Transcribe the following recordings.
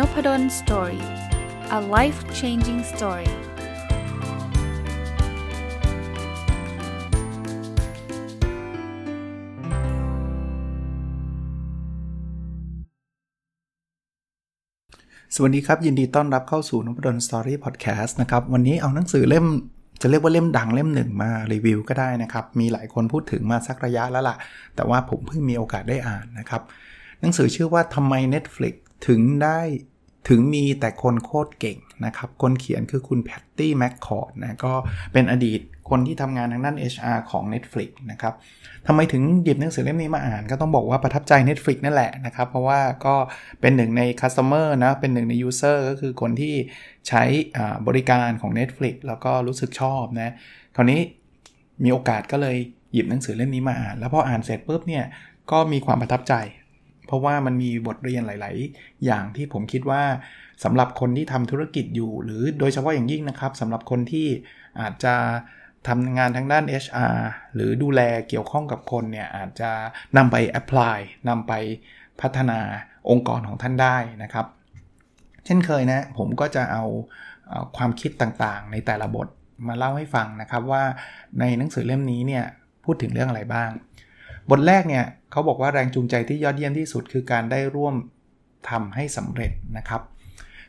Nopadol Story a life changing story สวัสดีครับ ยินดีต้อนรับเข้าสู่นพดล Story Podcast นะครับ วันนี้เอาหนังสือเล่มจะเรียกว่าเล่มดังเล่มหนึ่งมารีวิวก็ได้นะครับ มีหลายคนพูดถึงมาสักระยะแล้วล่ะ แต่ว่าผมเพิ่งมีโอกาสได้อ่านนะครับ หนังสือชื่อว่าทำไม Netflix ถึงได้ ถึงมีแต่คนโคตรเก่งนะครับ คนเขียนคือคุณแพตตี้แมคคอร์ดนะ ก็เป็นอดีตคนที่ทำงานทางด้าน HR ของ Netflix นะครับทำไมถึงหยิบหนังสือเล่มนี้มาอ่าน ก็ต้องบอกว่าประทับใจ Netflix นั่นแหละนะครับ เพราะว่าก็เป็นหนึ่งใน Customer นะ เป็นหนึ่งใน User ก็คือคนที่ใช้บริการของ Netflix แล้วก็รู้สึกชอบนะ คราวนี้มีโอกาสก็เลยหยิบหนังสือเล่มนี้มาอ่าน แล้วพออ่านเสร็จปุ๊บเนี่ยก็มีความประทับใจ เพราะว่ามันมีบทเรียนหลาย ๆ อย่างที่ผมคิดว่าสำหรับคนที่ทำธุรกิจอยู่ หรือโดยเฉพาะอย่างยิ่งนะครับสำหรับคนที่อาจจะทำงานทางด้าน HR หรือดูแลเกี่ยวข้องกับคนเนี่ยอาจจะนำไป apply นำไปพัฒนาองค์กรของท่านได้นะครับ เช่นเคยนะ ผมก็จะเอาความคิดต่างๆ ในแต่ละบทมาเล่าให้ฟังนะครับว่าในหนังสือเล่มนี้เนี่ยพูดถึงเรื่องอะไรบ้าง บทแรกเนี่ยเขาบอกว่าแรงจูงใจที่ยอดเยี่ยมที่สุดคือการได้ร่วมทำให้สำเร็จนะครับ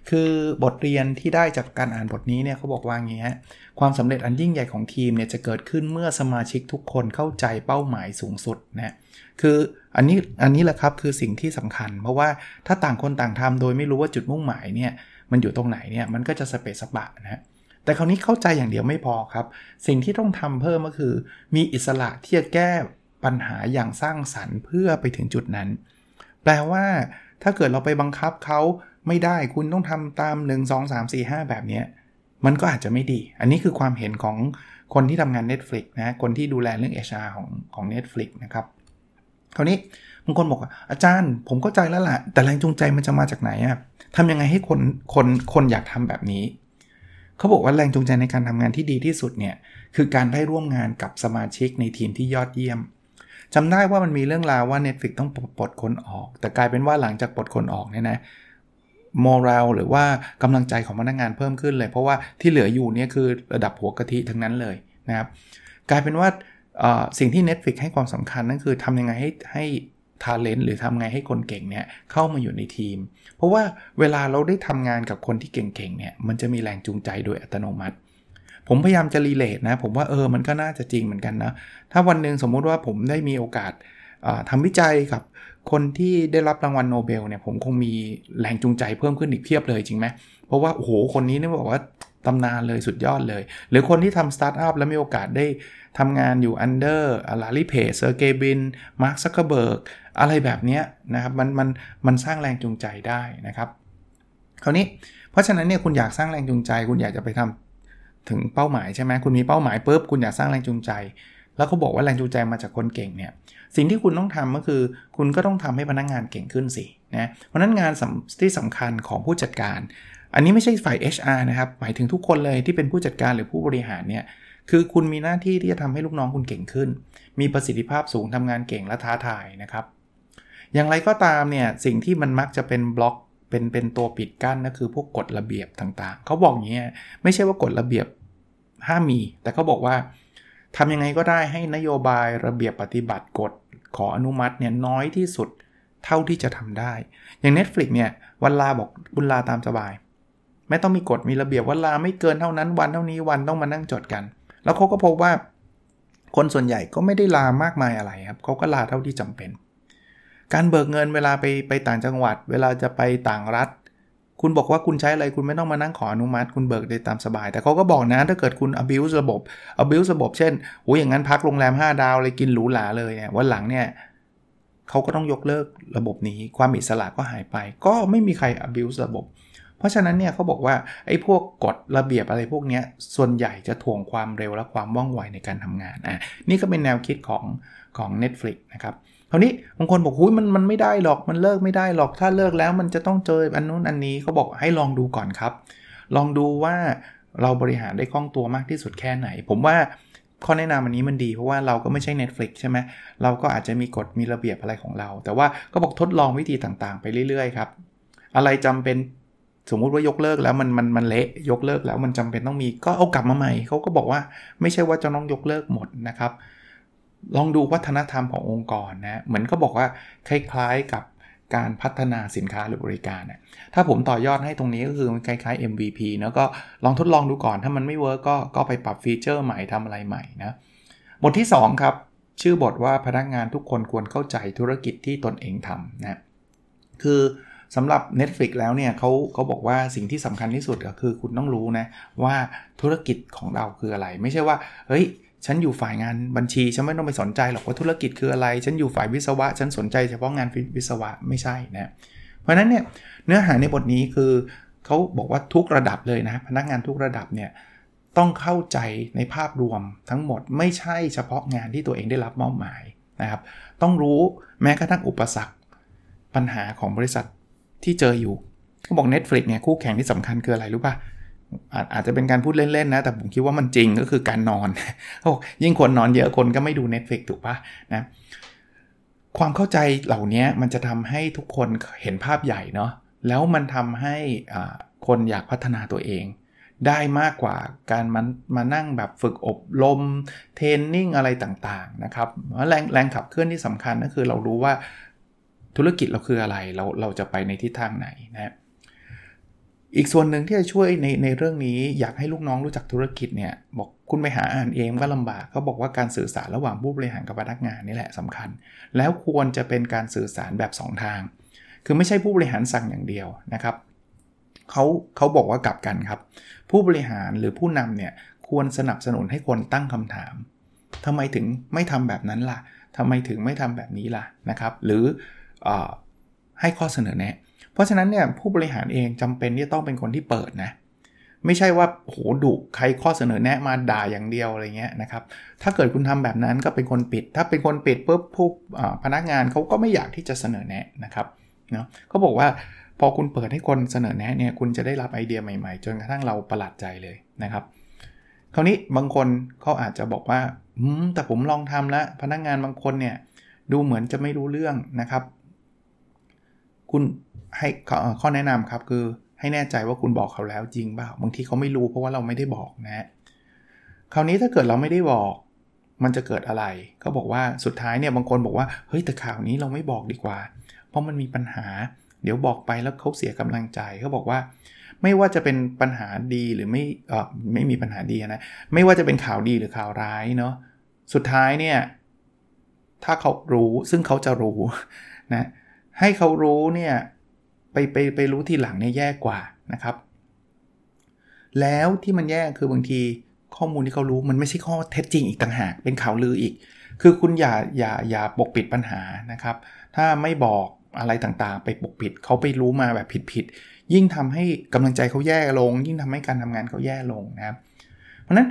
คือบทเรียนที่ได้จากการอ่านบทนี้เนี่ยเขาบอกว่าอย่างนี้ฮะความสำเร็จอันยิ่งใหญ่ของทีมเนี่ยจะเกิดขึ้นเมื่อสมาชิกทุกคนเข้าใจเป้าหมายสูงสุดนะคืออันนี้อันนี้แหละครับคือสิ่งที่สำคัญ เพราะว่าถ้าต่างคนต่างทำโดยไม่รู้ว่าจุดมุ่งหมายเนี่ยมันอยู่ตรงไหนเนี่ยมันก็จะสเปซสปะนะแต่คราวนี้เข้าใจอย่างเดียวไม่พอครับ สิ่งที่ต้องทำเพิ่มก็คือ มีอิสระที่จะแก้ ปัญหาอย่างสร้างสรรค์เพื่อไปถึงจุดนั้น แปลว่า ถ้าเกิดเราไปบังคับเขาไม่ได้คุณต้องทำตาม 1 2 3 4 5 แบบนี้มันก็อาจจะไม่ดี อันนี้คือความเห็นของคนที่ทำงาน Netflix นะคนที่ดูแลเรื่อง HR ของของ Netflix นะครับคราวนี้บางคนบอกว่าอาจารย์ผมเข้าใจแล้วล่ะ แต่แรงจูงใจมันจะมาจากไหนอะทำยังไงให้คนคนคนอยากทำแบบนี้ เขาบอกว่าแรงจูงใจในการทำงานที่ดีที่สุดเนี่ยคือการได้ร่วมงานกับสมาชิกในทีมที่ยอดเยี่ยม จำได้ว่ามันมีเรื่องราวว่า Netflix ต้องปลดคนออก แต่กลายเป็นว่าหลังจากปลดคนออกเนี่ยนะโมราลหรือว่ากำลังใจของพนักงงานเพิ่มขึ้นเลย เพราะว่าที่เหลืออยู่เนี่ยคือระดับหัวกะทิทั้งนั้นเลยนะครับ กลายเป็นว่าสิ่งที่ Netflix ให้ความสำคัญนั่นคือทำยังไงให้ให้talent หรือทำไงให้คนเก่งเนี่ยเข้ามาอยู่ในทีม เพราะว่าเวลาเราได้ทำงานกับคนที่เก่งๆเนี่ยมันจะมีแรงจูงใจโดยอัตโนมัติ ผมพยายามจะ relate นะ ผมว่าเออมันก็น่าจะจริงเหมือนกันนะ ถ้าวันหนึ่งสมมุติว่าผมได้มีโอกาสทำวิจัยกับคนที่ได้รับรางวัลโนเบลเนี่ยผมคงมีแรงจูงใจเพิ่มขึ้นอีกเพียบเลยจริงไหม เพราะว่า โอ้โห คนนี้เนี่ยบอกว่าตำนานเลยสุดยอดเลย หรือคนที่ทำสตาร์ทอัพแล้วมีโอกาสได้ทำงานอยู่ under Larry Page Sergey Brin Mark Zuckerberg อะไรแบบนี้นะครับมันมันมันสร้างแรงจูงใจได้นะครับคราวนี้เพราะฉะนั้นเนี่ยคุณอยากสร้างแรงจูงใจ คุณอยากจะไปทำ ถึงเป้าหมายใช่ไหมคุณมีเป้าหมายปุ๊บคุณอยากสร้างแรงจูงใจ แล้วเขาบอกว่าแรงจูงใจมาจากคนเก่งเนี่ยสิ่งที่คุณต้องทำก็คือ คุณก็ต้องทำให้พนักงานเก่งขึ้นสินะเพราะนั้นงานที่สำคัญของผู้จัดการ อันนี้ไม่ใช่ฝ่าย HR นะครับหมายถึงทุกคนเลยที่เป็นผู้จัดการหรือผู้บริหารเนี่ยคือคุณมีหน้าที่ที่จะทำให้ลูกน้องคุณเก่งขึ้น มีประสิทธิภาพสูงทำงานเก่งและท้าทายนะครับ อย่างไรก็ตามเนี่ยสิ่งที่มันมักจะเป็นบล็อก เป็นเป็นตัวปิดกั้นก็คือพวกกฎระเบียบต่างๆ เขาบอกอย่างนี้ยไม่ใช่ว่ากฎระเบียบห้ามมี แต่เขาบอกว่าทำยังไงก็ได้ให้นโยบายระเบียบปฏิบัติกฎขออนุมัติเนี่ยน้อยที่สุดเท่าที่จะทำได้ อย่าง Netflix เนี่ยวันลาบอกบุญลาตามสบาย ไม่ต้องมีกฎมีระเบียบวันลาไม่เกินเท่านั้นวันเท่านี้วันต้องมานั่งจดกัน แล้วเขาก็พบว่า คนส่วนใหญ่ก็ไม่ได้ลามากมายอะไรครับเขาก็ลาเท่าที่จำเป็น การเบิกเงินเวลาไปไปต่างจังหวัด เวลาจะไปต่างรัฐ คุณบอกว่าคุณใช้อะไรคุณไม่ต้องมานั่งขออนุมัติ คุณเบิกได้ตามสบาย แต่เขาก็บอกนะถ้าเกิดคุณ abuse ระบบ abuse ระบบ เช่นโอ้ยอย่างนั้นพักโรงแรม 5 ดาวเลยกินหรูหราเลยเนี่ยวันหลังเนี่ยเขาก็ต้องยกเลิกระบบนี้ ความอิสระก็หายไป ก็ไม่มีใคร abuse ระบบ เพราะฉะนั้นเนี่ยเขาบอกว่าไอ้พวกกฎระเบียบอะไรพวกนี้ส่วนใหญ่จะถ่วงความเร็วและความว่องไวในการทำงานอะนี่ก็เป็นแนวคิดของของ Netflix นะครับ คราวนี้บางคนบอกหุ้ยมันมันไม่ได้หรอกมันเลิกไม่ได้หรอกถ้าเลิกแล้วมันจะต้องเจออันนู้นอันนี้เขาบอกให้ลองดูก่อนครับ ลองดูว่าเราบริหารได้คล่องตัวมากที่สุดแค่ไหน ผมว่าข้อแนะนำอันนี้มันดีเพราะว่าเราก็ไม่ใช่ Netflix ใช่ไหมเราก็อาจจะมีกฎมีระเบียบอะไรของเรา แต่ว่าก็บอกทดลองวิธีต่างๆ ไปเรื่อยๆครับ อะไรจำเป็นสมมุติว่ายกเลิกแล้วมันมันมันเละยกเลิกแล้วมันจำเป็นต้องมีก็เอากลับมาใหม่เขาก็บอกว่าไม่ใช่ว่าจะต้องยกเลิกหมดนะครับ ลองดูวัฒนธรรมขององค์กรนะเหมือนก็บอกว่าคล้ายๆกับการพัฒนาสินค้าหรือบริการนะถ้าผมต่อยอดให้ตรงนี้ก็คือคล้ายๆ MVP นะก็ลองทดลองดูก่อนถ้ามันไม่ work ก็ก็ไปปรับ feature ใหม่ทำอะไรใหม่นะบทที่ 2 ครับ ชื่อบทว่าพนักงานทุกคนควรเข้าใจธุรกิจที่ตนเองทำนะคือสำหรับ Netflix แล้วเนี่ยเขาเขาบอกว่าสิ่งที่สำคัญที่สุดก็คือคุณต้องรู้นะว่าธุรกิจของเราคืออะไร ไม่ใช่ว่าเฮ้ย ฉันอยู่ฝ่ายงานบัญชี ฉันไม่ต้องไปสนใจหรอกว่าธุรกิจคืออะไร ฉันอยู่ฝ่ายวิศวะ ฉันสนใจเฉพาะงานวิศวะไม่ใช่นะเพราะนั้นเนี่ยเนื้อหาในบทนี้คือเขาบอกว่าทุกระดับเลยนะ พนักงานทุกระดับเนี่ยต้องเข้าใจในภาพรวมทั้งหมดไม่ใช่เฉพาะงานที่ตัวเองได้รับมอบหมายนะครับ ต้องรู้แม้กระทั่งอุปสรรคปัญหาของบริษัทที่เจออยู่เขาบอก Netflix เนี่ยคู่แข่งที่สำคัญคืออะไรรู้ป่ะ อาจจะเป็นการพูดเล่นๆนะ แต่ผมคิดว่ามันจริงก็คือการนอนโอ้ยิ่งคนนอนเยอะคนก็ไม่ดู Netflix ถูกปะนะความเข้าใจเหล่านี้มันจะทำให้ทุกคนเห็นภาพใหญ่เนาะแล้วมันทำให้คนอยากพัฒนาตัวเอง ได้มากกว่าการมันมานั่งแบบฝึกอบรมเทรนนิ่งอะไรต่างๆนะครับแรงแรงขับเคลื่อนที่สำคัญก็คือเรารู้ว่าธุรกิจเราคืออะไรเราเราจะไปในทิศทางไหนนะ อีกส่วนหนึ่งที่จะช่วยในในเรื่องนี้อยากให้ลูกน้องรู้จักธุรกิจเนี่ยบอกคุณไปหาอ่านเองก็ลำบากเขาบอกว่าการสื่อสารระหว่างผู้บริหารกับพนักงานนี่แหละสำคัญ แล้วควรจะเป็นการสื่อสารแบบ 2 ทาง คือไม่ใช่ผู้บริหารสั่งอย่างเดียวนะครับเขาเขาบอกว่ากลับกันครับ ผู้บริหารหรือผู้นำเนี่ยควรสนับสนุนให้คนตั้งคำถามทำไมถึงไม่ทำแบบนั้นล่ะทำไมถึงไม่ทำแบบนี้ล่ะนะครับ หรืออให้ข้อเสนอแนะ ราะฉะนั้นเนี่ยผู้บริหารเองจำเป็นที่ต้องเป็นคนที่เปิดนะไม่ใช่ว่าโหดุใครข้อเสนอแนะมาด่าอย่างเดียวอะไรเงี้ยนะครับถ้าเกิดคุณทำแบบนั้นก็เป็นคนปิด ถ้าเป็นคนปิดปุ๊บผู้พนักงานเขาก็ไม่อยากที่จะเสนอแนะนะครับเนาะเขาบอกว่าพอคุณเปิดให้คนเสนอแนะเนี่ยคุณจะได้รับไอเดียใหม่ๆ จนกระทั่งเราประหลาดใจเลยนะครับ คราวนี้บางคนเขาอาจจะบอกว่าอืมแต่ผมลองทำแล้วพนักงานบางคนเนี่ยดูเหมือนจะไม่รู้เรื่องนะครับ คุณ ให้ข้อแนะนำครับคือให้แน่ใจว่าคุณบอกเขาแล้วจริงเปล่าบางทีเขาไม่รู้เพราะว่าเราไม่ได้บอกนะ คราวนี้ถ้าเกิดเราไม่ได้บอกมันจะเกิดอะไรเขาบอกว่าสุดท้ายเนี่ยบางคนบอกว่าเฮ้ยแต่ข่าวนี้เราไม่บอกดีกว่า เพราะมันมีปัญหา เดี๋ยวบอกไปแล้วเขาเสียกำลังใจเขาบอกว่า ไม่ว่าจะเป็นปัญหาดีหรือไม่เออไม่มีปัญหาดีนะไม่ว่าจะเป็นข่าวดีหรือข่าวร้ายเนาะสุดท้ายเนี่ยถ้าเขารู้ซึ่งเขาจะรู้นะให้เขารู้เนี่ย ไปไปไปรู้ทีหลังเนี่ยแย่กว่านะครับ แล้วที่มันแย่คือบางทีข้อมูลที่เขารู้มันไม่ใช่ข้อเท็จจริงอีกต่างหาก เป็นข่าวลืออีก คือคุณอย่าอย่าอย่าปกปิดปัญหานะครับ ถ้าไม่บอกอะไรต่างๆ ไปปกปิดเขาไปรู้มาแบบผิดๆยิ่งทำให้กำลังใจเขาแย่ลง ยิ่งทำให้การทำงานเขาแย่ลงนะครับ เพราะนั้น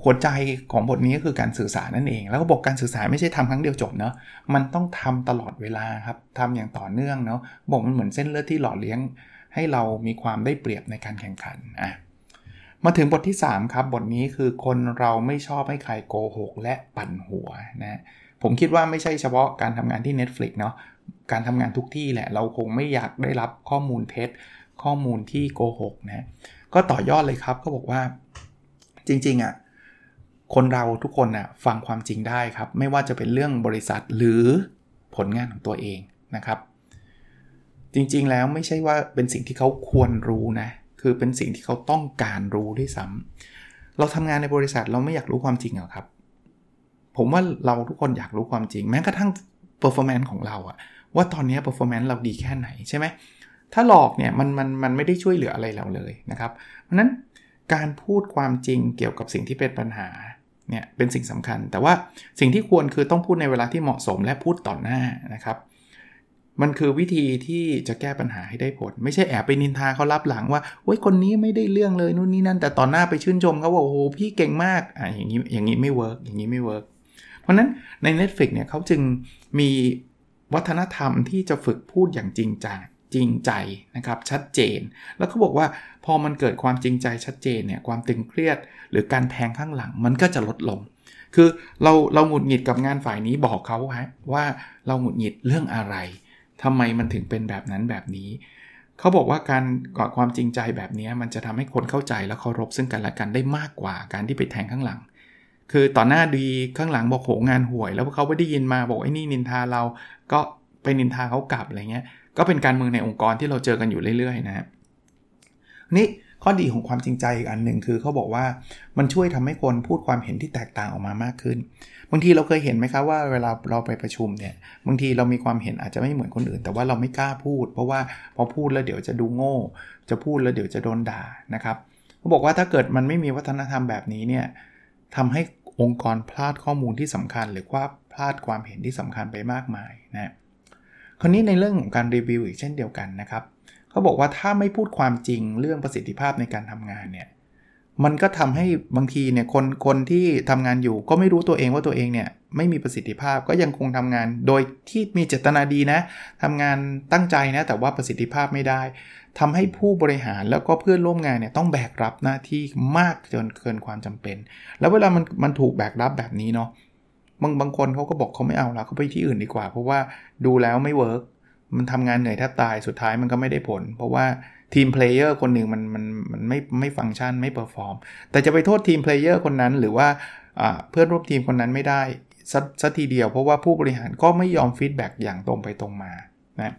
หัวใจของบทนี้ก็คือการสื่อสารนั่นเอง แล้วก็บอกการสื่อสารไม่ใช่ทำครั้งเดียวจบเนาะมันต้องทำตลอดเวลาครับทำอย่างต่อเนื่องเนาะบอกมันเหมือนเส้นเลือดที่หล่อเลี้ยง ให้เรามีความได้เปรียบในการแข่งขันอะมาถึงบทที่ 3 ครับ บทนี้คือคนเราไม่ชอบให้ใครโกหกและปั่นหัวนะผมคิดว่าไม่ใช่เฉพาะการทำงานที่ Netflix เนาะการทำงานทุกที่แหละ เราคงไม่อยากได้รับข้อมูลเท็จ ข้อมูลที่โกหกนะก็ต่อยอดเลยครับเขาบอกว่าจริงๆอะ่ะ คนเราทุกคนนะ่ะฟังความจริงได้ครับ ไม่ว่าจะเป็นเรื่องบริษัทหรือผลงานของตัวเองนะครับ จริงๆแล้วไม่ใช่ว่าเป็นสิ่งที่เขาควรรู้นะ คือเป็นสิ่งที่เขาต้องการรู้ด้วยซ้ำเราทำงานในบริษัทเราไม่อยากรู้ความจริงหรอครับ ผมว่าเราทุกคนอยากรู้ความจริง แม้กระทั่ง performance ของเราอะว่าตอนนี้ performance เราดีแค่ไหนใช่ไหมถ้าหลอกเนี่ยมันมันมันไม่ได้ช่วยเหลืออะไรเราเลยนะครับเพราะนั้นการพูดความจริงเกี่ยวกับสิ่งที่เป็นปัญหา เนี่ยเป็นสิ่งสำคัญ แต่ว่าสิ่งที่ควรคือต้องพูดในเวลาที่เหมาะสมและพูดต่อหน้านะครับ มันคือวิธีที่จะแก้ปัญหาให้ได้ผล ไม่ใช่แอบไปนินทาเขาลับหลังว่าโอ้ยคนนี้ไม่ได้เรื่องเลยนู่นนี่นั่น แต่ต่อหน้าไปชื่นชมเขาว่าโอ้โหพี่เก่งมากอ่าอย่างนี้อย่างนี้ไม่ work อย่างนี้ไม่ work เพราะนั้นใน Netflix เนี่ยเขาจึงมีวัฒนธรรมที่จะฝึกพูดอย่างจริงจัง จริงใจนะครับชัดเจน แล้วเขาบอกว่าพอมันเกิดความจริงใจชัดเจนเนี่ยความตึงเครียด หรือการแทงข้างหลังมันก็จะลดลง คือเราเราหงุดหงิดกับงานฝ่ายนี้บอกเขาฮะว่าเราหงุดหงิดเรื่องอะไรทำไมมันถึงเป็นแบบนั้นแบบนี้เขาบอกว่าการกอดความจริงใจแบบนี้มันจะทำให้คนเข้าใจและเคารพซึ่งกันและกันได้มากกว่าการที่ไปแทงข้างหลังคือต่อหน้าดีข้างหลังบอกโหงานห่วย แล้วเขาไม่ได้ยินมาบอกไอ้นี่นินทาเราก็ไปนินทาเขากลับอะไรเงี้ย ก็เป็นการเมืองในองค์กรที่เราเจอกันอยู่เรื่อยๆนะนี่ข้อดีของความจริงใจอีกอันหนึ่งคือเขาบอกว่ามันช่วยทำให้คนพูดความเห็นที่แตกต่างออกมามากขึ้น บางทีเราเคยเห็นไหมครับว่าเวลาเราไปประชุมเนี่ยบางทีเรามีความเห็นอาจจะไม่เหมือนคนอื่น แต่ว่าเราไม่กล้าพูด เพราะว่าพอพูดแล้วเดี๋ยวจะดูโง่ จะพูดแล้วเดี๋ยวจะโดนด่านะครับเขาบอกว่าถ้าเกิดมันไม่มีวัฒนธรรมแบบนี้เนี่ยทำให้องค์กรพลาดข้อมูลที่สำคัญ หรือว่าพลาดความเห็นที่สำคัญไปมากมายนะ คราวนี้ในเรื่องของการรีวิวอีกเช่นเดียวกันนะครับเขาบอกว่าถ้าไม่พูดความจริงเรื่องประสิทธิภาพในการทำงานเนี่ยมันก็ทำให้บางทีเนี่ยคนคนที่ทำงานอยู่ก็ไม่รู้ตัวเองว่าตัวเองเนี่ยไม่มีประสิทธิภาพก็ยังคงทำงานโดยที่มีเจตนาดีนะทำงานตั้งใจนะแต่ว่าประสิทธิภาพไม่ได้ทำให้ผู้บริหารแล้วก็เพื่อนร่วมงานเนี่ยต้องแบกรับหน้าที่มากจนเกินความจำเป็น แล้วเวลามันมันถูกแบกรับแบบนี้เนาะ บางบางคนเขาก็บอกเขาไม่เอาแล้วเขาไปที่อื่นดีกว่า เพราะว่าดูแล้วไม่ work มันทำงานเหนื่อยแทบตายสุดท้ายมันก็ไม่ได้ผล เพราะว่า team player คนหนึ่งมันมันมันไม่ไม่ฟังก์ชันไม่ perform แต่จะไปโทษ team player คนนั้นหรือว่าเพื่อนร่วมทีมคนนั้นไม่ได้สักทีเดียว เพราะว่าผู้บริหารก็ไม่ยอม feedback อย่างตรงไปตรงมานะ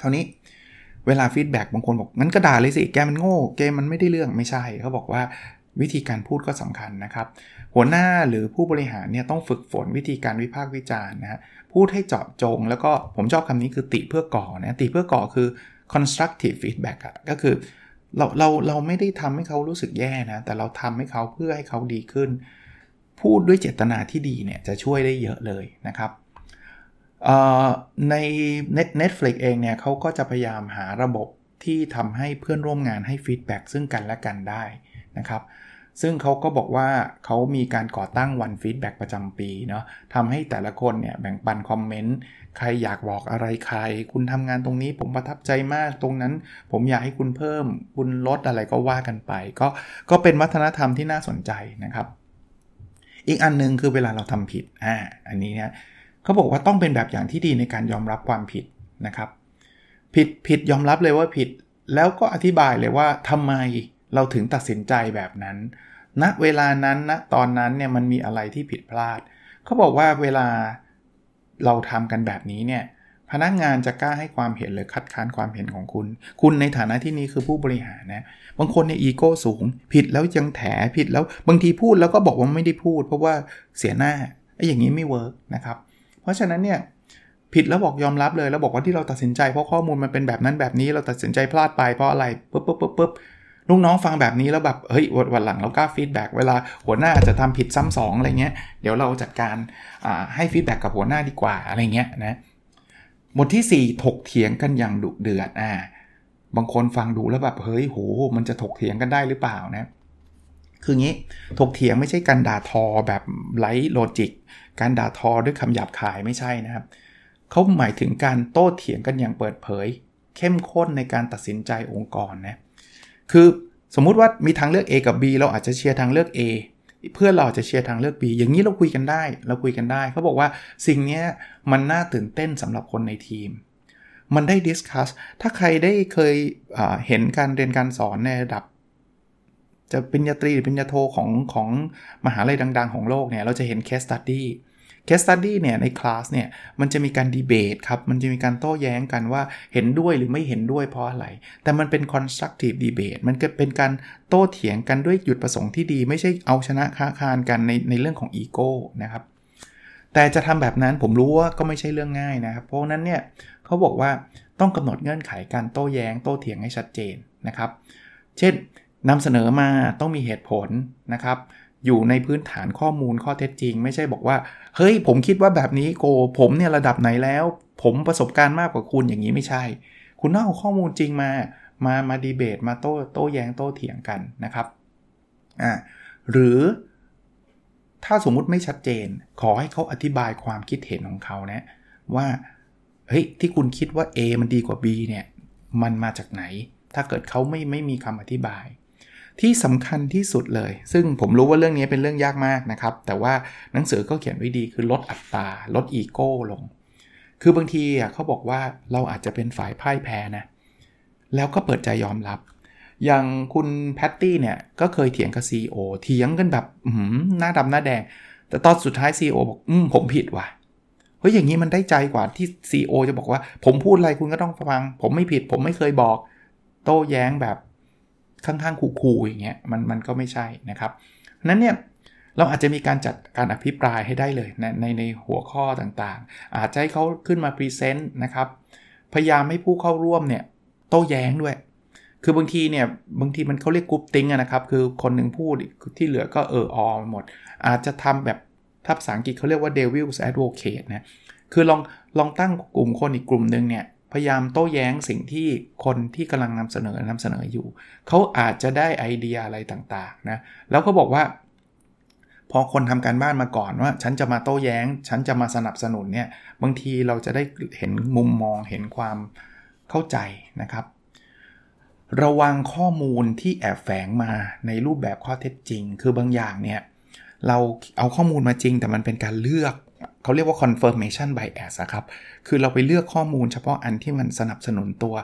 คราวนี้เวลา feedback บางคนบอกงั้นก็ด่าเลยสิแกมันโง่แกมันไม่ได้เรื่องไม่ใช่เขาบอกว่า วิธีการพูดก็สำคัญนะครับ หัวหน้าหรือผู้บริหารเนี่ยต้องฝึกฝนวิธีการวิพากษ์วิจารณ์นะฮะพูดให้เจาะจง แล้วก็ผมชอบคำนี้คือติเพื่อก่อนะติเพื่อก่อคือ constructive feedback อะก็คือเราเราเราไม่ได้ทำให้เขารู้สึกแย่นะ แต่เราทำให้เขาเพื่อให้เขาดีขึ้น พูดด้วยเจตนาที่ดีเนี่ยจะช่วยได้เยอะเลยนะครับใน Netflix เองเนี่ยเขาก็จะพยายามหาระบบที่ทำให้เพื่อนร่วมงานให้ feedback ซึ่งกันและกันได้นะครับ ซึ่งเขาก็บอกว่าเขามีการก่อตั้งวัน feedback ประจำปีเนาะทำให้แต่ละคนเนี่ยแบ่งปัน comment ใครอยากบอกอะไรใคร คุณทำงานตรงนี้ผมประทับใจมากตรงนั้น ผมอยากให้คุณเพิ่ม คุณลดอะไรก็ว่ากันไป ก็ก็เป็นวัฒนธรรมที่น่าสนใจนะครับ อีกอันนึงคือเวลาเราทำผิดอ่าอันนี้เนี่ยเขาบอกว่าต้องเป็นแบบอย่างที่ดีในการยอมรับความผิดนะครับ ผิดผิดยอมรับเลยว่าผิด แล้วก็อธิบายเลยว่าทำไม เราถึงตัดสินใจแบบนั้นณนะเวลานั้นณนะตอนนั้นเนี่ยมันมีอะไรที่ผิดพลาด เขาบอกว่าเวลาเราทำกันแบบนี้เนี่ยพนักงานจะกล้าให้ความเห็นหรือคัดค้านความเห็นของคุณ คุณในฐานะที่นี้คือผู้บริหารนะ บางคนในอีโก้สูง ผิดแล้วยังแถผิดแล้วบางทีพูดแล้วก็บอกว่าไม่ได้พูด เพราะว่าเสียหน้าไอ้อย่างนี้ไม่ work นะครับ เพราะฉะนั้นเนี่ยผิดแล้วบอกยอมรับเลยแล้วบอกว่าที่เราตัดสินใจเพราะข้อมูลมันเป็นแบบนั้นแบบนี้เราตัดสินใจพลาดไปเพราะอะไรปุ๊บปุ๊บปุ๊บปุ๊บ ลูกน้องฟังแบบนี้แล้วแบบเฮ้ยวันหลังเรากล้า feedback เวลาหัวหน้าอาจจะทำผิดซ้ำสองอะไรเงี้ยเดี๋ยวเราจัดการให้ feedback กับหัวหน้าดีกว่าอะไรเงี้ยนะบทที่ 4 ถกเถียงกันอย่างดุเดือดอ่าบางคนฟังดูแล้วแบบเฮ้ยโห มันจะถกเถียงกันได้หรือเปล่านะคืองี้ถกเถียงไม่ใช่การด่าทอแบบไร้โลจิก การด่าทอด้วยคำหยาบคายไม่ใช่นะครับเขาหมายถึงการโต้เถียงกันอย่างเปิดเผย เข้มข้นในการตัดสินใจองค์กรนะ คือสมมุติว่ามีทางเลือก A กับ B เราอาจจะเชียร์ทางเลือก A เพื่อเราจะเชียร์ทางเลือก B อย่างนี้เราคุยกันได้ เราคุยกันได้ เขาบอกว่าสิ่งนี้มันน่าตื่นเต้นสำหรับคนในทีม มันได้ดิสคัสถ้าใครได้เคยเห็นการเรียนการสอนในระดับ จะปริญญาตรีหรือปริญญาโทของของมหาลัยดัง ๆ ของโลกเนี่ย เราจะเห็น case study case study เนี่ยในคลาสเนี่ยมันจะมีการดีเบตครับ มันจะมีการโต้แย้งกันว่าเห็นด้วยหรือไม่เห็นด้วยเพราะอะไร แต่มันเป็น constructive debate มันก็เป็นการโต้เถียงกันด้วยจุดประสงค์ที่ดี ไม่ใช่เอาชนะค้าคานกันในในเรื่องของอีโก้นะครับแต่จะทำแบบนั้นผมรู้ว่าก็ไม่ใช่เรื่องง่ายนะครับ เพราะนั้นเนี่ยเขาบอกว่าต้องกำหนดเงื่อนไขการโต้แย้งโต้เถียงให้ชัดเจนนะครับ เช่นนำเสนอมาต้องมีเหตุผลนะครับ อยู่ในพื้นฐานข้อมูลข้อเท็จจริง ไม่ใช่บอกว่า เฮ้ย ผมคิดว่าแบบนี้โก ผมเนี่ยระดับไหนแล้ว ผมประสบการณ์มากกว่าคุณอย่างนี้ไม่ใช่ คุณต้องเอาข้อมูลจริงมา มามาดีเบตมาโต้โต้แยง้งโต้เถียงกันนะครับอ่าหรือถ้าสมมุติไม่ชัดเจน ขอให้เขาอธิบายความคิดเห็นของเขานะว่าเฮ้ยที่คุณคิดว่า A มันดีกว่า B เนี่ยมันมาจากไหน ถ้าเกิดเขาไม่ไม่มีคำอธิบาย ที่สำคัญที่สุดเลย ซึ่งผมรู้ว่าเรื่องนี้เป็นเรื่องยากมากนะครับ แต่ว่าหนังสือก็เขียนไว้ดีคือลดอัตตาลดอีโก้ลง คือบางทีเขาบอกว่าเราอาจจะเป็นฝ่ายพ่ายแพ้นะ แล้วก็เปิดใจยอมรับ อย่างคุณแพตตี้เนี่ย ก็เคยเถียงกับ CEO เถียงกันแบบหน้าดำหน้าแดง แต่ตอนสุดท้าย CEO บอกอืมผมผิดว่ะเฮ้ยอย่างนี้มันได้ใจกว่าที่ CEO จะบอกว่า ผมพูดอะไรคุณก็ต้องฟัง ผมไม่ผิด ผมไม่เคยบอก โต้แย้งแบบ ข้างๆขู่ๆอย่างเงี้ยมันมันก็ไม่ใช่นะครับนั้นเนี่ยเราอาจจะมีการจัดการอภิปรายให้ได้เลยนะในในหัวข้อต่างๆ อาจจะให้เขาขึ้นมาพรีเซนต์นะครับ พยายามให้ผู้เข้าร่วมเนี่ยโต้แย้งด้วย คือบางทีเนี่ยบางทีมันเขาเรียก groupthink นะครับ คือคนหนึ่งพูดที่เหลือก็เออออหมด อาจจะทำแบบศัพท์ภาษาอังกฤษเขาเรียกว่า devil's advocate นะ คือลองลองตั้งกลุ่มคนอีกกลุ่มหนึ่งเนี่ย พยายามโต้แย้งสิ่งที่คนที่กำลังนำเสนอนำเสนออยู่ เขาอาจจะได้ไอเดียอะไรต่างๆนะแล้วก็บอกว่า พอคนทำการบ้านมาก่อนว่า ฉันจะมาโต้แย้ง ฉันจะมาสนับสนุนเนี่ยบางทีเราจะได้เห็นมุมมองเห็นความเข้าใจนะครับ ระวังข้อมูลที่แอบแฝงมาในรูปแบบข้อเท็จจริง คือบางอย่างเนี่ยเราเอาข้อมูลมาจริงแต่มันเป็นการเลือก เขาเรียกว่า confirmation bias ครับ คือเราไปเลือกข้อมูลเฉพาะอันที่มันสนับสนุนตัว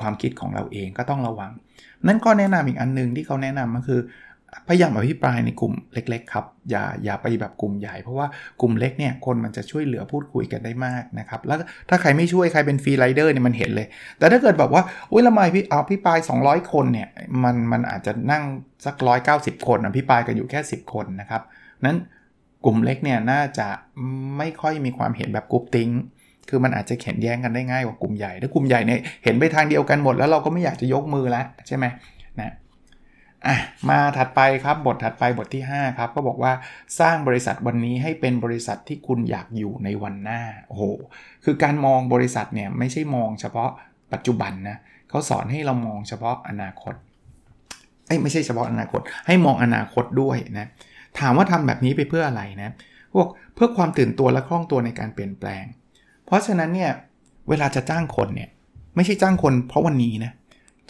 ความคิดของเราเองก็ต้องระวัง นั่นก็แนะนำอีกอันนึงที่เขาแนะนำก็คือพยายามอภิปรายในกลุ่มเล็กๆครับ อย่าอย่าไปแบบกลุ่มใหญ่ เพราะว่ากลุ่มเล็กเนี่ยคนมันจะช่วยเหลือพูดคุยกันได้มากนะครับ แล้วถ้าใครไม่ช่วยใครเป็น free rider เนี่ยมันเห็นเลย แต่ถ้าเกิดแบบว่าอุ้ยละไมพี่เอาอภิปราย 200 คนเนี่ยมันมันอาจจะนั่งสัก 190 คนอภิปรายกันอยู่แค่ 10 คนนะครับนั้น กลุ่มเล็กเนี่ยน่าจะไม่ค่อยมีความเห็นแบบ groupthink คือมันอาจจะเห็นแย้งกันได้ง่ายกว่ากลุ่มใหญ่ถ้ากลุ่มใหญ่เนี่ยเห็นไปทางเดียวกันหมดแล้วเราก็ไม่อยากจะยกมือแล้วใช่ไหมนะอะมาถัดไปครับบทถัดไปบทที่ 5 ครับก็บอกว่าสร้างบริษัทวันนี้ให้เป็นบริษัทที่คุณอยากอยู่ในวันหน้าโอ้โหคือการมองบริษัทเนี่ยไม่ใช่มองเฉพาะปัจจุบันนะเขาสอนให้เรามองเฉพาะอนาคตเอ้ไม่ใช่เฉพาะอนาคต ให้มองอนาคตด้วยนะ ถามว่าทำแบบนี้ไปเพื่ออะไรนะพวกเพื่อความตื่นตัวและคล่องตัวในการเปลี่ยนแปลง เพราะฉะนั้นเนี่ยเวลาจะจ้างคนเนี่ยไม่ใช่จ้างคนเพราะวันนี้นะ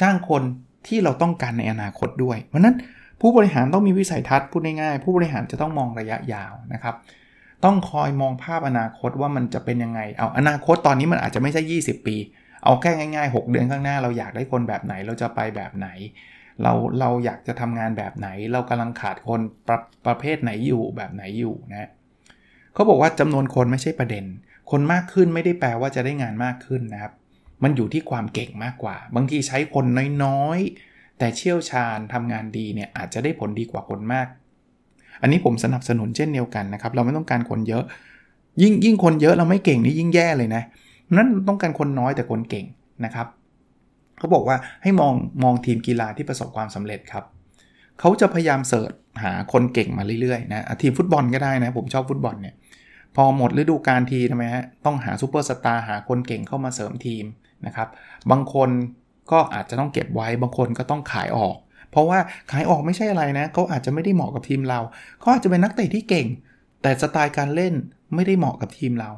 จ้างคนที่เราต้องการในอนาคตด้วย เพราะนั้นผู้บริหารต้องมีวิสัยทัศน์พูดง่ายๆผู้บริหารจะต้องมองระยะยาวนะครับ ต้องคอยมองภาพอนาคตว่ามันจะเป็นยังไง เอาอนาคตตอนนี้มันอาจจะไม่ใช่ 20 ปี เอาแค่ง่าย ๆ 6 เดือนข้างหน้าเราอยากได้คนแบบไหนเราจะไปแบบไหน เราเราอยากจะทำงานแบบไหน เรากำลังขาดคนประประเภทไหนอยู่แบบไหนอยู่นะเขาบอกว่าจำนวนคนไม่ใช่ประเด็น คนมากขึ้นไม่ได้แปลว่าจะได้งานมากขึ้นนะครับ มันอยู่ที่ความเก่งมากกว่า บางทีใช้คนน้อยๆ แต่เชี่ยวชาญทำงานดีเนี่ยอาจจะได้ผลดีกว่าคนมาก อันนี้ผมสนับสนุนเช่นเดียวกันนะครับ เราไม่ต้องการคนเยอะ ยิ่งยิ่งคนเยอะเราไม่เก่งนี่ยิ่งแย่เลยนะนั้นต้องการคนน้อยแต่คนเก่งนะครับ เขาบอกว่าให้มองมองทีมกีฬาที่ประสบความสำเร็จครับเขาจะพยายามเสิร์ชหาคนเก่งมาเรื่อยๆนะทีมฟุตบอลก็ได้นะ ผมชอบฟุตบอลเนี่ยพอหมดฤดูกาลทีมทำไมฮะต้องหาซูเปอร์สตาร์หาคนเก่งเข้ามาเสริมทีมนะครับบางคนก็อาจจะต้องเก็บไว้บางคนก็ต้องขายออก เพราะว่าขายออกไม่ใช่อะไรนะเขาอาจจะไม่ได้เหมาะกับทีมเราเขาอาจจะเป็นนักเตะที่เก่ง แต่สไตล์การเล่นไม่ได้เหมาะกับทีมเรา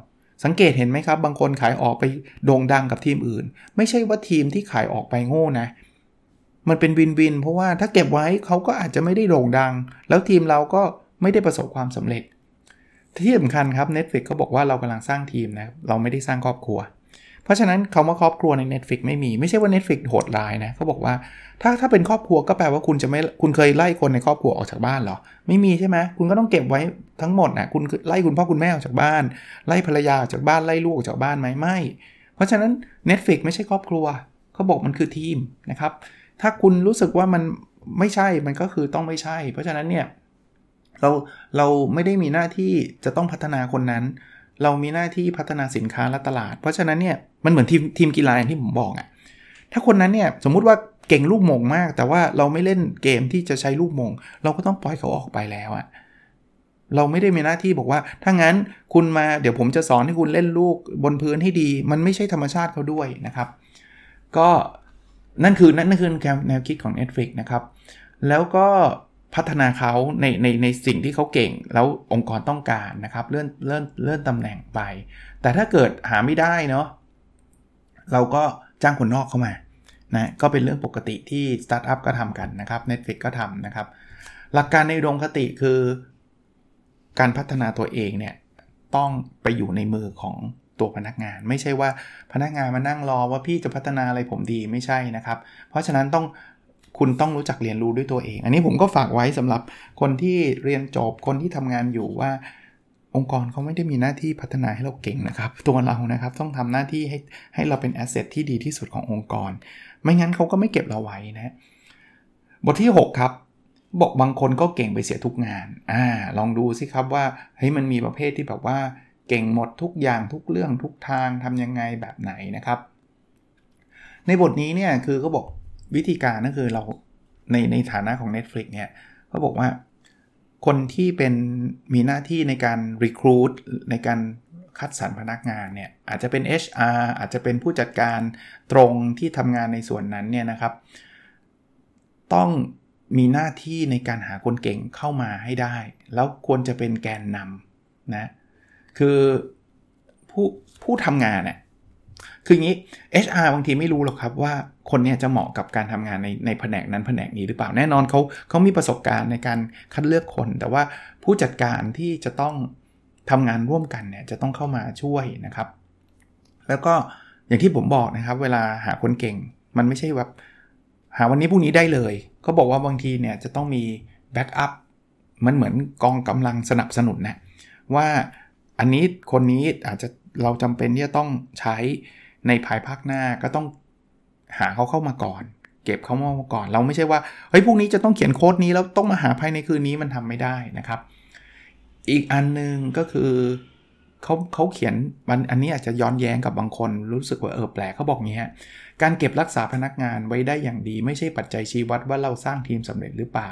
สังเกตเห็นไหมครับ บางคนขายออกไปโด่งดังกับทีมอื่น ไม่ใช่ว่าทีมที่ขายออกไปโง่นะ มันเป็น win-win เพราะว่าถ้าเก็บไว้เขาก็อาจจะไม่ได้โด่งดัง แล้วทีมเราก็ไม่ได้ประสบความสำเร็จ ที่สำคัญครับ Netflix เขาบอกว่าเรากำลังสร้างทีมนะ เราไม่ได้สร้างครอบครัว ราะฉะนั้นคาว่าครอบครัวใน Netflix ไม่มี ไม่ใช่ว่า Netflix โหดร้ายนะเขาบอกว่าถ้าถ้าเป็นครอบครัวก็แปลว่าคุณจะไม่คุณเคยไล่คนในครอบครัวออกจากบ้านหรอ ไม่มีใช่ไหมคุณก็ต้องเก็บไว้ทั้งหมดนะคุณไล่คุณพ่อคุณแม่ออกจากบ้าน ไล่ภรรยาออกจากบ้านไล่ลูกออกจากบ้านไหมไม่ เพราะฉะนั้น Netflix ไม่ใช่ครอบครัวเขาบอกมันคือทีมนะครับถ้าคุณรู้สึกว่ามันไม่ใช่มันก็คือต้องไม่ใช่ เพราะฉะนั้นเนี่ยเราเราไม่ได้มีหน้าที่จะต้องพัฒนาคนนั้น เรามีหน้าที่พัฒนาสินค้าและตลาด เพราะฉะนั้นเนี่ยมันเหมือนทีมทีมกีฬาอย่างที่ผมบอกอะ่ะถ้าคนนั้นเนี่ยสมมุติว่าเก่งลูกมงมาก แต่ว่าเราไม่เล่นเกมที่จะใช้ลูกมง เราก็ต้องปล่อยเขาออกไปแล้วอะ่ะเราไม่ได้มีหน้าที่บอกว่า ถ้างั้นคุณมาเดี๋ยวผมจะสอนให้คุณเล่นลูกบนพื้นให้ดี มันไม่ใช่ธรรมชาติเขาด้วยนะครับ ก็นั่นคือนั่นคือแนวคิดของ Netflix นะครับ แล้วก็ พัฒนาเขาในในในสิ่งที่เขาเก่ง แล้วองค์กรต้องการนะครับเลื่อนเลื่อนเลื่อนตำแหน่งไป แต่ถ้าเกิดหาไม่ได้เนาะเราก็จ้างคนนอกเข้ามานะก็เป็นเรื่องปกติที่สตาร์ทอัพก็ทำกันนะครับ Netflix ก็ทำนะครับ หลักการในดวงคติคือ การพัฒนาตัวเองเนี่ยต้องไปอยู่ในมือของตัวพนักงาน ไม่ใช่ว่าพนักงานมานั่งรอว่าพี่จะพัฒนาอะไรผมดีไม่ใช่นะครับ เพราะฉะนั้นต้อง คุณต้องรู้จักเรียนรู้ด้วยตัวเอง อันนี้ผมก็ฝากไว้สำหรับคนที่เรียนจบคนที่ทำงานอยู่ว่าองค์กรเขาไม่ได้มีหน้าที่พัฒนาให้เราเก่งนะครับ ตัวเรานะครับต้องทำหน้าที่ให้ให้เราเป็นแอสเซทที่ดีที่สุดขององค์กร ไม่งั้นเขาก็ไม่เก็บเราไว้นะบทที่ 6 ครับบอกบางคนก็เก่งไปเสียทุกงานอ่าลองดูสิครับว่าเฮ้ยมันมีประเภทที่แบบว่าเก่งหมดทุกอย่างทุกเรื่องทุกทางทำยังไงแบบไหนนะครับ ในบทนี้เนี่ยคือเขาบอก วิธีการก็คือเราในในฐานะของ Netflix เนี่ยเขาบอกว่าคนที่เป็นมีหน้าที่ในการ recruit ในการคัดสรรพนักงานเนี่ยอาจจะเป็น HR อาจจะเป็นผู้จัดการตรงที่ทำงานในส่วนนั้นเนี่ยนะครับ ต้องมีหน้าที่ในการหาคนเก่งเข้ามาให้ได้ แล้วควรจะเป็นแกนนำนะคือผู้ผู้ทำงานเนี่ย คืออย่างนี้ HR บางทีไม่รู้หรอกครับว่าคนเนี้จะเหมาะกับการทำงานในในแผนกนั้นแผนกนี้หรือเปล่าแน่นอนเขาเขามีประสบการณ์ในการคัดเลือกคน แต่ว่าผู้จัดการที่จะต้องทำงานร่วมกันเนี่ยจะต้องเข้ามาช่วยนะครับ แล้วก็อย่างที่ผมบอกนะครับ เวลาหาคนเก่ง มันไม่ใช่แบบหาวันนี้พรุ่งนี้ได้เลยเขาบอกว่าบางทีเนี่ยจะต้องมีแบ็กอัพมันเหมือนกองกำลังสนับสนุนนะว่าอันนี้คนนี้อาจจะเราจำเป็นที่จะต้องใช้ ในภายภาคหน้าก็ต้องหาเขาเข้ามาก่อน เก็บเขามาก่อน เราไม่ใช่ว่าเฮ้ยพรุ่งนี้จะต้องเขียนโค้ดนี้แล้วต้องมาหาภายในคืนนี้มันทำไม่ได้นะครับ อีกอันนึงก็คือเขาเขาเขียนมันอันนี้อาจจะย้อนแย้งกับบางคนรู้สึกว่าเออแปลกเขาบอกงี้ฮะการเก็บรักษาพนักงานไว้ได้อย่างดี ไม่ใช่ปัจจัยชี้วัดว่าเราสร้างทีมสำเร็จหรือเปล่า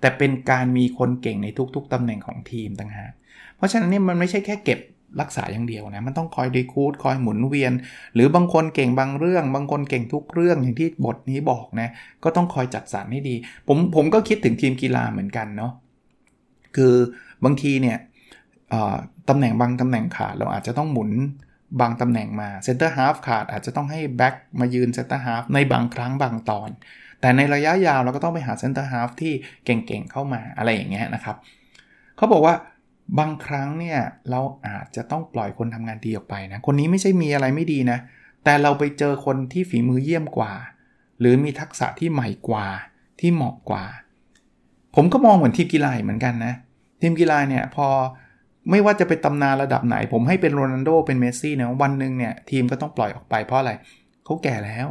แต่เป็นการมีคนเก่งในทุกๆตำแหน่งของทีมต่างหากเพราะฉะนั้นนี่มันไม่ใช่แค่เก็บ รักษาอย่างเดียวนะ มันต้องคอยดีคูดคอยหมุนเวียน หรือบางคนเก่งบางเรื่อง บางคนเก่งทุกเรื่องอย่างที่บทนี้บอกนะ ก็ต้องคอยจัดสรรให้ดี ผมผมก็คิดถึงทีมกีฬาเหมือนกันเนาะ คือบางทีเนี่ยตำแหน่งบางตำแหน่งขาดเราอาจจะต้องหมุนบางตำแหน่งมาเซนเตอร์ฮาฟขาดอาจจะต้องให้แบ็กมายืนเซนเตอร์ฮาฟในบางครั้งบางตอน แต่ในระยะยาวเราก็ต้องไปหาเซนเตอร์ฮาฟที่เก่งๆเข้ามาอะไรอย่างเงี้ยนะครับเขาบอกว่า บางครั้งเนี่ยเราอาจจะต้องปล่อยคนทำงานดีออกไปนะ คนนี้ไม่ใช่มีอะไรไม่ดีนะ แต่เราไปเจอคนที่ฝีมือเยี่ยมกว่า หรือมีทักษะที่ใหม่กว่าที่เหมาะกว่า ผมก็มองเหมือนทีมกีฬาเหมือนกันนะ ทีมกีฬาเนี่ยพอไม่ว่าจะเป็นตำนานระดับไหน ผมให้เป็นโรนัลโดเป็นเมสซี่นะวันหนึ่งเนี่ยทีมก็ต้องปล่อยออกไปเพราะอะไรเขาแก่แล้ว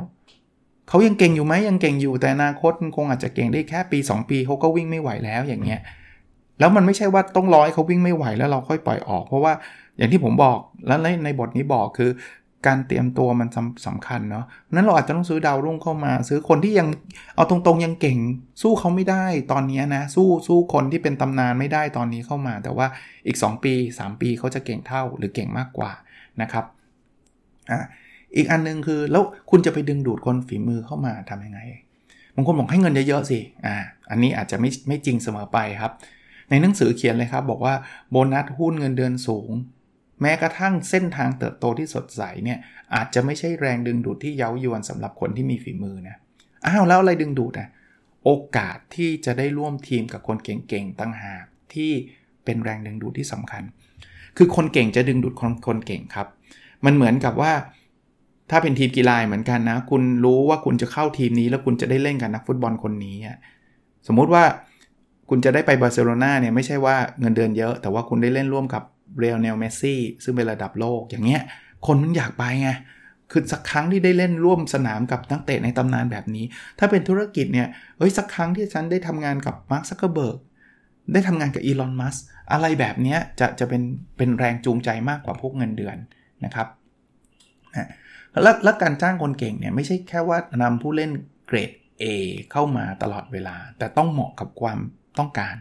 เขายังเก่งอยู่ไหมยังเก่งอยู่แต่อนาคตคงอาจจะเก่งได้แค่ปี 2 ปีเขาก็วิ่งไม่ไหวแล้วอย่างเงี้ย แล้วมันไม่ใช่ว่าต้องรอให้เขาวิ่งไม่ไหวแล้วเราค่อยปล่อยออก เพราะว่าอย่างที่ผมบอกแล้วในในบทนี้บอกคือการเตรียมตัวมันสำสำคัญเนาะนั้นเราอาจจะต้องซื้อดาวรุ่งเข้ามา ซื้อคนที่ยังเอาตรงๆยังเก่ง สู้เขาไม่ได้ตอนนี้นะ สู้สู้คนที่เป็นตำนานไม่ได้ตอนนี้เข้ามา แต่ว่าอีก 2 ปี 3 ปีเขาจะเก่งเท่าหรือเก่งมากกว่านะครับอะอีกอันนึงคือแล้วคุณจะไปดึงดูดคนฝีมือเข้ามาทํำยังไงบางคนบอกให้เงินเยอะๆสิอ่าอันนี้อาจจะไม่ไม่จริงเสมอไปครับ ในหนังสือเขียนเลยครับบอกว่าโบนัสหุ้นเงินเดือนสูง แม้กระทั่งเส้นทางเติบโตที่สดใสเนี่ยอาจจะไม่ใช่แรงดึงดูดที่เย้ายวนสำหรับคนที่มีฝีมือนะอ้าวแล้วอะไรดึงดูดอะโอกาสที่จะได้ร่วมทีมกับคนเก่งๆตั้งหากที่เป็นแรงดึงดูดที่สำคัญ คือคนเก่งจะดึงดูดคนคนเก่งครับ มันเหมือนกับว่า ถ้าเป็นทีมกีฬาเหมือนกันนะ คุณรู้ว่าคุณจะเข้าทีมนี้ แล้วคุณจะได้เล่นกับนักฟุตบอลคนนี้ สมมุติว่า คุณจะได้ไปบาร์เซโลนาเนี่ยไม่ใช่ว่าเงินเดือนเยอะ แต่ว่าคุณได้เล่นร่วมกับลีโอเนลเมสซี่ซึ่งเป็นระดับโลกอย่างเงี้ย คนมันอยากไปไงคือสักครั้งที่ได้เล่นร่วมสนามกับนักเตะในตำนานแบบนี้ ถ้าเป็นธุรกิจเนี่ยเฮ้ยสักครั้งที่ฉันได้ทำงานกับมาร์คซักเกอร์เบิร์กได้ทำงานกับอีลอนมัสก์อะไรแบบนี้จะจะเป็นเป็นแรงจูงใจมากกว่าพวกเงินเดือนนะครับนะแล้วแล้วการจ้างคนเก่งเนี่ยไม่ใช่แค่ว่านำผู้เล่นเกรด A เข้ามาตลอดเวลา แต่ต้องเหมาะกับความ ต้องการ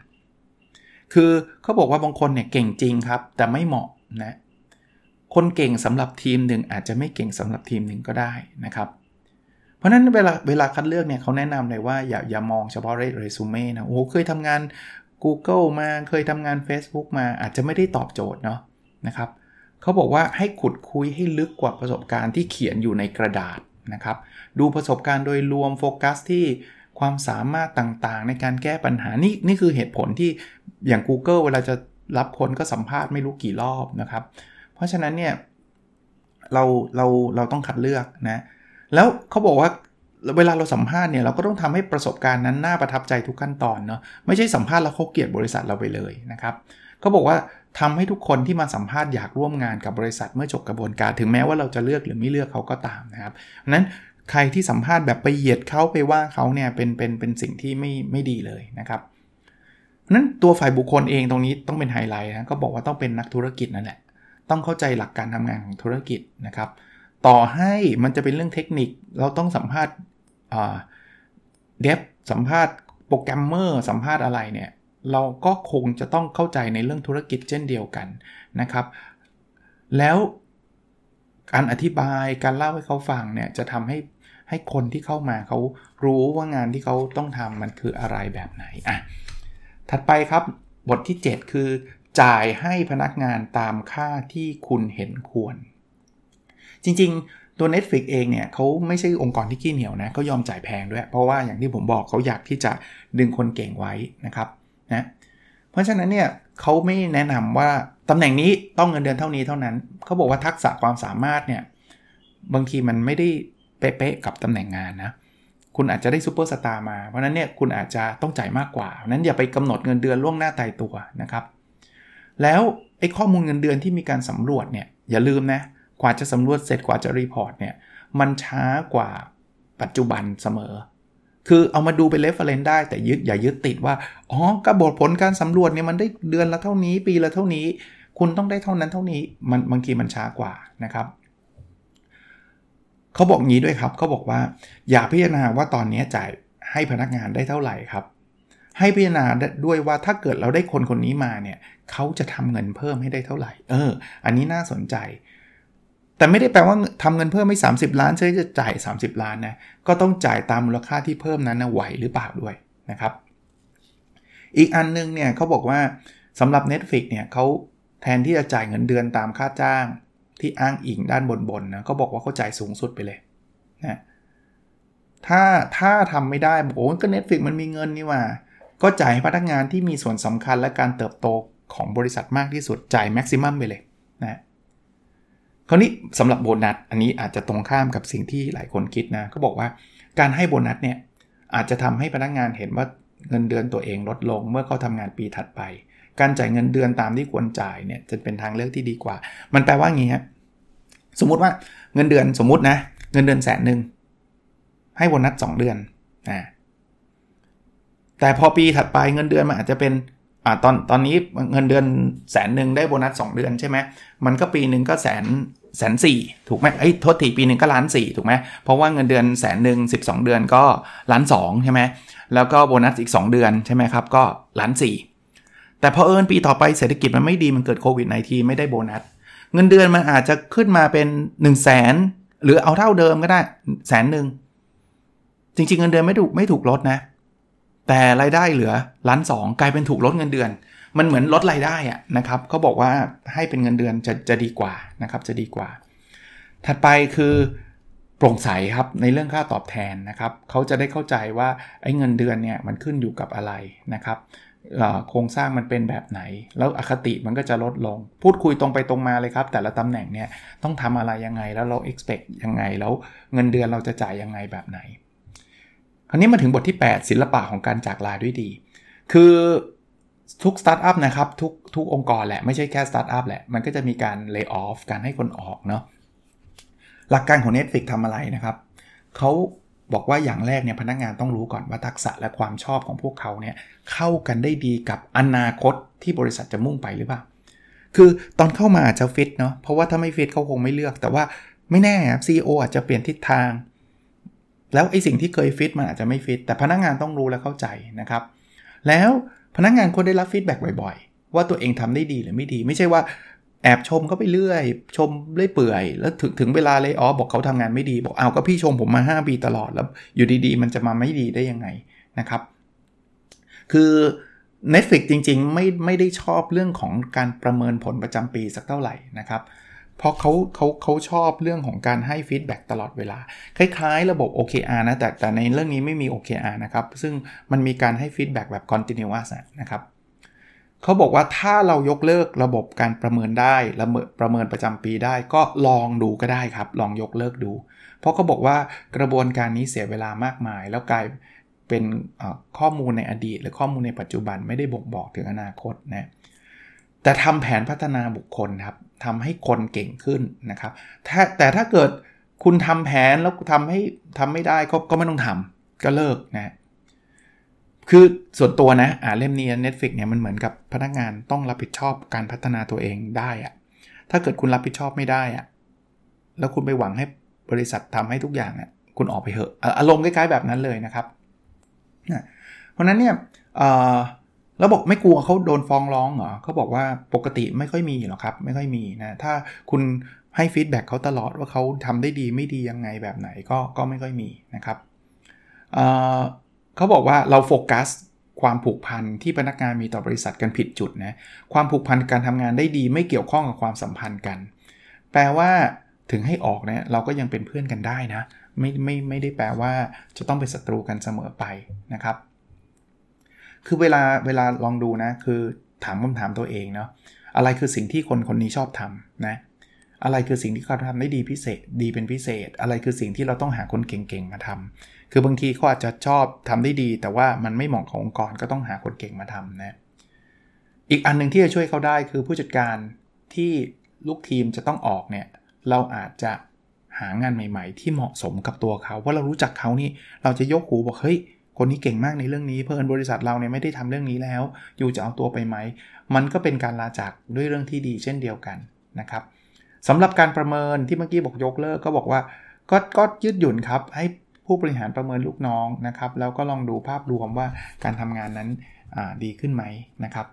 คือเขาบอกว่าบางคนเนี่ยเก่งจริงครับ แต่ไม่เหมาะนะคนเก่งสำหรับทีมหนึ่งอาจจะไม่เก่งสำหรับทีมหนึ่งก็ได้นะครับ เพราะนั้นเวลาเวลาคัดเลือกเนี่ยเขาแนะนำเลยว่าอย่าอย่ามองเฉพาะเรซูเม่นะโอ้เคยทำงาน Google มาเคยทำงาน Facebook มาอาจจะไม่ได้ตอบโจทย์เนาะนะครับเขาบอกว่าให้ขุดคุยให้ลึกกว่าประสบการณ์ที่เขียนอยู่ในกระดาษนะครับ ดูประสบการณ์โดยรวมโฟกัสที่ ความสามารถต่างๆ ในการแก้ปัญหานี่นี่คือเหตุผลที่อย่าง Google เวลาจะรับคนก็สัมภาษณ์ไม่รู้กี่รอบนะครับ เพราะฉะนั้นเนี่ยเราเราเราต้องคัดเลือกนะแล้วเขาบอกว่าเวลาเราสัมภาษณ์เนี่ยเราก็ต้องทำให้ประสบการณ์นั้นน่าประทับใจทุกขั้นตอนเนาะไม่ใช่สัมภาษณ์แล้วเขาเกลียดบริษัทเราไปเลยนะครับเขาบอกว่าทำให้ทุกคนที่มาสัมภาษณ์อยากร่วมงานกับบริษัทเมื่อจบกระบวนการ ถึงแม้ว่าเราจะเลือกหรือไม่เลือกเขาก็ตามนะครับนั้น ใครที่สัมภาษณ์แบบไปเหยียดเขาไปว่าเขาเนี่ยเป็นเป็นเป็นสิ่งที่ไม่ไม่ดีเลยนะครับนั้นตัวฝ่ายบุคคลเองตรงนี้ต้องเป็นไฮไลท์นะก็บอกว่าต้องเป็นนักธุรกิจนั่นแหละต้องเข้าใจหลักการทำงานของธุรกิจนะครับ ต่อให้มันจะเป็นเรื่องเทคนิคเราต้องสัมภาษณ์เดฟสัมภาษณ์โปรแกรมเมอร์สัมภาษณ์อะไรเนี่ยเราก็คงจะต้องเข้าใจในเรื่องธุรกิจเช่นเดียวกันนะครับ แล้ว การอธิบายการเล่าให้เขาฟังเนี่ยจะทำให้ให้คนที่เข้ามาเขารู้ว่างานที่เขาต้องทำมันคืออะไรแบบไหนอะถัดไปครับบทที่ 7 คือ จ่ายให้พนักงานตามค่าที่คุณเห็นควร จริงๆ ตัว Netflix เองเนี่ยเขาไม่ใช่องค์กรที่ขี้เหนียวนะเขายอมจ่ายแพงด้วย เพราะว่าอย่างที่ผมบอกเขาอยากที่จะดึงคนเก่งไว้นะครับนะเพราะฉะนั้นเนี่ย เขาไม่แนะนำว่าตำแหน่งนี้ต้องเงินเดือนเท่านี้เท่านั้น เขาบอกว่าทักษะความสามารถเนี่ยบางทีมันไม่ได้เป๊ะๆกับตำแหน่งงานนะคุณอาจจะได้ซูเปอร์สตาร์มา เพราะนั้นเนี่ยคุณอาจจะต้องจ่ายมากกว่า นั้นอย่าไปกำหนดเงินเดือนล่วงหน้าตายตัวนะครับ แล้วไอ้ข้อมูลเงินเดือนที่มีการสำรวจเนี่ยอย่าลืมนะกว่าจะสำรวจเสร็จกว่าจะ report เนี่ยมันช้ากว่าปัจจุบันเสมอ คือเอามาดูเป็น reference ได้แต่ยึดอย่ายึดติดว่า อ๋อกระบวนผลการสำรวจเนี่ยมันได้เดือนละเท่านี้ ปีละเท่านี้ คุณต้องได้เท่านั้นเท่านี้มันบางทีมันช้ากว่านะครับเขาบอกงี้ด้วยครับเขาบอกว่า อย่าพิจารณาว่าตอนนี้จ่ายให้พนักงานได้เท่าไหร่ครับ ให้พิจารณาด้วยว่าถ้าเกิดเราได้คนคนนี้มาเนี่ยเขาจะทำเงินเพิ่มให้ได้เท่าไหร่ เออ อันนี้น่าสนใจ แต่ไม่ได้แปลว่าทำเงินเพิ่มไม่ 30 ล้านใช่จะจ่าย 30 ล้านนะก็ต้องจ่ายตามมูลค่าที่เพิ่มนั้นนะไหวหรือเปล่าด้วยนะครับ อีกอันนึงเนี่ยเขาบอกว่าสำหรับ Netflix เนี่ยเขาแทนที่จะจ่ายเงินเดือนตามค่าจ้างที่อ้างอิงด้านบนๆนะเขาบอกว่าเขาจ่ายสูงสุดไปเลยนะถ้าถ้าทำไม่ได้โอ้ก็ Netflix มันมีเงินนี่ว่า ก็จ่ายให้พนักงานที่มีส่วนสำคัญและการเติบโตของบริษัทมากที่สุดจ่ายแม็กซิมัมไปเลยนะ คราวนี้สำหรับโบนัสอันนี้อาจจะตรงข้ามกับสิ่งที่หลายคนคิดนะเขาบอกว่าการให้โบนัสเนี่ยอาจจะทำให้พนักงานเห็นว่าเงินเดือนตัวเองลดลงเมื่อเขาทำงานปีถัดไป การจ่ายเงินเดือนตามที่ควรจ่ายเนี่ยจะเป็นทางเลือกที่ดีกว่า มันแปลว่างี้ฮะสมมุติว่าเงินเดือนสมมุตินะ เงินเดือนแสนหนึ่งให้โบนัส2เดือนนะแต่พอปีถัดไปเงินเดือนมันอาจจะเป็น อ่าตอนตอนนี้เงินเดือนแสนหนึ่งได้โบนัส2เดือนใช่ไหมมันก็ปีหนึ่งก็แสนแสนสี่ถูกไหมไอ้โทษทีปีหนึ่งก็ล้านสี่ถูกไหมเพราะว่าเงินเดือนแสนหนึ่งสิบสองเดือนก็ล้านสองใช่ไหมแล้วก็โบนัสอีก 2 เดือนใช่ไหมครับก็ล้านสี่แต่พอเอิญปีต่อไปเศรษฐกิจมันไม่ดีมันเกิดโควิด -19 ไม่ได้โบนัส เงินเดือนมันอาจจะขึ้นมาเป็น1นึ่งแสนหรือเอาเท่าเดิมก็ได้แสนหนึ่งจริงๆ เงินเดือนไม่ถูกไม่ถูกลดนะ แต่รายได้เหลือล้านสองกลายเป็นถูกลดเงินเดือน มันเหมือนลดรายได้อะนะครับเขาบอกว่าให้เป็นเงินเดือนจะจะดีกว่านะครับจะดีกว่า ถัดไปคือโปร่งใสครับในเรื่องค่าตอบแทนนะครับเขาจะได้เข้าใจว่าไอ้เงินเดือนเนี่ยมันขึ้นอยู่กับอะไรนะครับโครงสร้างมันเป็นแบบไหน แล้วอคติมันก็จะลดลง พูดคุยตรงไปตรงมาเลยครับ แต่ละตำแหน่งเนี่ยต้องทำอะไรยังไงแล้วเรา expect ยังไง แล้วเงินเดือนเราจะจ่ายยังไงแบบไหน คราวนี้มาถึงบทที่ 8 ศิลปะของการจากลาด้วยดี คือทุกสตาร์ทอัพนะครับทุกทุกองค์กรแหละ ไม่ใช่แค่สตาร์ทอัพแหละ มันก็จะมีการ layoff การให้คนออกเนาะหลักการของ Netflix ทำอะไรนะครับเขาบอกว่าอย่างแรกเนี่ยพนักงานต้องรู้ก่อนว่าทักษะและความชอบของพวกเขาเนี่ยเข้ากันได้ดีกับอนาคตที่บริษัทจะมุ่งไปหรือเปล่า คือตอนเข้ามาอาจจะฟิตเนาะเพราะว่าถ้าไม่ฟิตเขาคงไม่เลือก แต่ว่าไม่แน่ครับซีออาจจะเปลี่ยนทิศทาง แล้วไอ้สิ่งที่เคยฟิตมันอาจจะไม่ฟิตแต่พนักงานต้องรู้และเข้าใจนะครับ แล้วพนักงานควรได้รับฟีดแบ็กบ่อยๆ ว่าตัวเองทำได้ดีหรือไม่ดี ไม่ใช่ว่าแอบชมเขาไปเรื่อย ชมเรื่อยเปื่อย แล้วถึงถึงเวลาเลยอ๋อบอกเขาทำงานไม่ดี บอกเอาก็พี่ชมผมมา 5 ปีตลอดแล้วอยู่ดีๆ มันจะมาไม่ดีได้ยังไงนะครับ คือ Netflix จริงๆ ไม่ไม่ได้ชอบเรื่องของการประเมินผลประจำปีสักเท่าไหร่นะครับ เพราะเขาเขาเขาชอบเรื่องของการให้ feedback ตลอดเวลา คล้าย ๆ ระบบ OKR นะแต่แต่ในเรื่องนี้ไม่มี OKR นะครับ ซึ่งมันมีการให้ feedback แบบ continuous นะครับเขาบอกว่าถ้าเรายกเลิกระบบการประเมินได้ระเมประเมินประจำปีได้ ก็ลองดูก็ได้ครับ ลองยกเลิกดู เพราะเขาบอกว่ากระบวนการนี้เสียเวลามากมาย แล้วกลายเป็นข้อมูลในอดีต หรือข้อมูลในปัจจุบันไม่ได้บ่งบอกถึงอนาคตนะแต่ทำแผนพัฒนาบุคคลครับ ทำให้คนเก่งขึ้นนะครับแต่ถ้าเกิดคุณทำแผนแล้วทำให้ทำไม่ได้ก็ก็ไม่ต้องทำก็เลิกนะคือส่วนตัวนะอ่าเล่มนี้ Netflix เนี่ยมันเหมือนกับพนักงานต้องรับผิดชอบการพัฒนาตัวเองได้อะถ้าเกิดคุณรับผิดชอบไม่ได้อะแล้วคุณไปหวังให้บริษัททำให้ทุกอย่างอะคุณออกไปเหอะอารมณ์คล้ายๆแบบนั้นเลยนะครับ เพราะนั้นเนี่ย แล้วบอกไม่กลัวเขาโดนฟ้องร้องเหรอเขาบอกว่าปกติไม่ค่อยมีหรอกครับ ไม่ค่อยมีนะ ถ้าคุณให้ฟีดแบ็กเขาตลอดว่าเขาทำได้ดีไม่ดียังไงแบบไหนก็ก็ไม่ค่อยมีนะครับเขาบอกว่าเราโฟกัสความผูกพันที่พนักงานมีต่อบริษัทกันผิดจุดนะ ความผูกพันการทำงานได้ดีไม่เกี่ยวข้องกับความสัมพันธ์กัน แปลว่าถึงให้ออกเนี่ยเราก็ยังเป็นเพื่อนกันได้นะ ไม่ไม่ไม่ได้แปลว่าจะต้องเป็นศัตรูกันเสมอไปนะครับ คือเวลาเวลาลองดูนะ คือถามคำถามตัวเองเนาะอะไรคือสิ่งที่คนคนนี้ชอบทำนะอะไรคือสิ่งที่เขาทำได้ดีพิเศษ ดีเป็นพิเศษ อะไรคือสิ่งที่เราต้องหาคนเก่งๆมาทำคือบางทีเขาอาจจะชอบทำได้ดี แต่ว่ามันไม่เหมาะขององค์กรก็ต้องหาคนเก่งมาทำนะอีกอันหนึ่งที่จะช่วยเขาได้คือผู้จัดการที่ลูกทีมจะต้องออกเนี่ยเราอาจจะหางานใหม่ ๆ ที่เหมาะสมกับตัวเขาเพราะเรารู้จักเขานี่เราจะยกหูบอกเฮ้ย คนนี้เก่งมากในเรื่องนี้ เพื่อนบริษัทเราเนี่ยไม่ได้ทำเรื่องนี้แล้ว อยู่จะเอาตัวไปไหม มันก็เป็นการลาจากด้วยเรื่องที่ดีเช่นเดียวกันนะครับสำหรับการประเมินที่เมื่อกี้บอกยกเลิกก็บอกว่าก็ก็ยืดหยุ่นครับให้ผู้บริหารประเมินลูกน้องนะครับ แล้วก็ลองดูภาพรวมว่าการทำงานนั้นดีขึ้นไหมนะครับ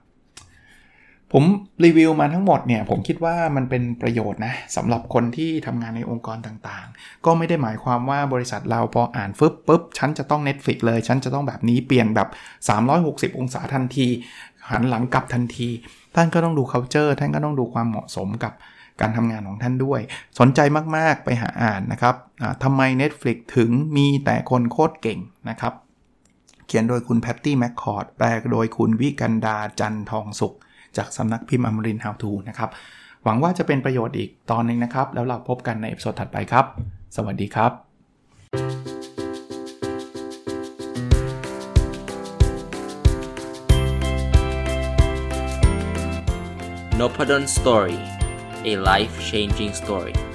ผมรีวิวมาทั้งหมดเนี่ยผมคิดว่ามันเป็นประโยชน์นะสำหรับคนที่ทำงานในองค์กรต่างๆ ก็ไม่ได้หมายความว่าบริษัทเราพออ่านฟึบปุ๊บฉันจะต้อง Netflix เลย ฉันจะต้องแบบนี้เปลี่ยนแบบ 360 องศาทันที หันหลังกลับทันที ท่านก็ต้องดู culture ท่านก็ต้องดูความเหมาะสมกับการทำงานของท่านด้วย สนใจมากๆไปหาอ่านนะครับทำไม Netflix ถึงมีแต่คนโคตรเก่งนะครับ เขียนโดยคุณแพตตี้แมคคอร์ดแปลโดยคุณวิกันดาจันทองสุข จากสำนักพิมพ์อมรินทร์ How To นะครับ หวังว่าจะเป็นประโยชน์อีกตอนนึงนะครับ แล้วเราพบกันใน episode ถัดไปครับ สวัสดีครับ Nopadol's Story a life changing story